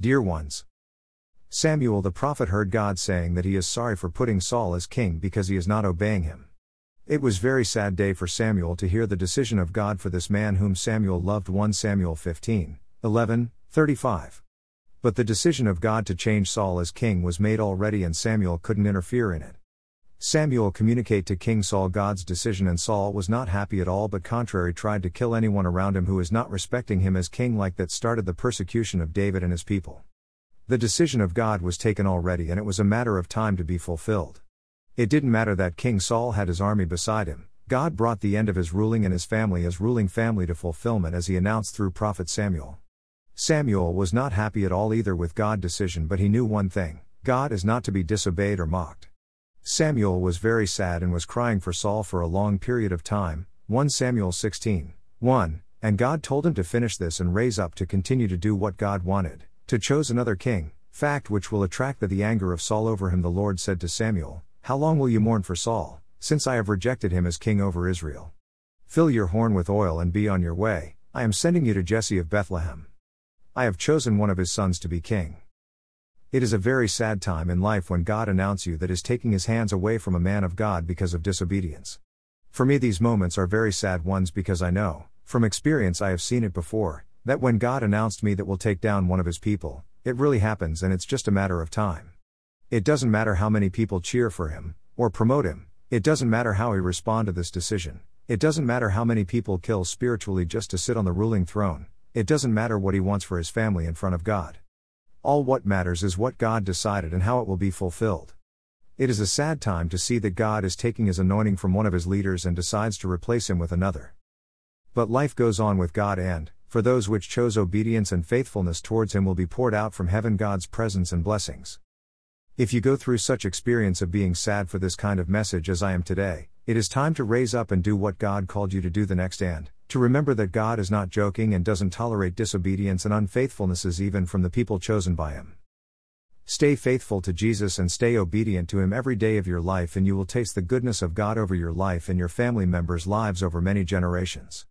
Dear ones, Samuel the prophet heard God saying that he is sorry for putting Saul as king because he is not obeying him. It was very sad day for Samuel to hear the decision of God for this man whom Samuel loved 1 Samuel 15, 11, 35. But the decision of God to change Saul as king was made already and Samuel couldn't interfere in it. Samuel communicate to King Saul God's decision and Saul was not happy at all but contrary tried to kill anyone around him who is not respecting him as king like that started the persecution of David and his people. The decision of God was taken already and it was a matter of time to be fulfilled. It didn't matter that King Saul had his army beside him, God brought the end of his ruling and his family as ruling family to fulfillment as he announced through prophet Samuel. Samuel was not happy at all either with God's decision but he knew one thing, God is not to be disobeyed or mocked. Samuel was very sad and was crying for Saul for a long period of time. 1 Samuel 16. 1. And God told him to finish this and raise up to continue to do what God wanted, to chose another king, fact which will attract the anger of Saul over him. The Lord said to Samuel, How long will you mourn for Saul, since I have rejected him as king over Israel? Fill your horn with oil and be on your way, I am sending you to Jesse of Bethlehem. I have chosen one of his sons to be king. It is a very sad time in life when God announces you that is taking his hands away from a man of God because of disobedience. For me, these moments are very sad ones because I know, from experience, I have seen it before, that when God announced me that will take down one of his people, it really happens and it's just a matter of time. It doesn't matter how many people cheer for him, or promote him, it doesn't matter how he respond to this decision, it doesn't matter how many people kill spiritually just to sit on the ruling throne, it doesn't matter what he wants for his family in front of God. All what matters is what God decided and how it will be fulfilled. It is a sad time to see that God is taking his anointing from one of his leaders and decides to replace him with another. But life goes on with God and, for those which chose obedience and faithfulness towards him will be poured out from heaven God's presence and blessings. If you go through such experience of being sad for this kind of message as I am today, it is time to raise up and do what God called you to do the next and to remember that God is not joking and doesn't tolerate disobedience and unfaithfulnesses even from the people chosen by Him. Stay faithful to Jesus and stay obedient to Him every day of your life, and you will taste the goodness of God over your life and your family members' lives over many generations.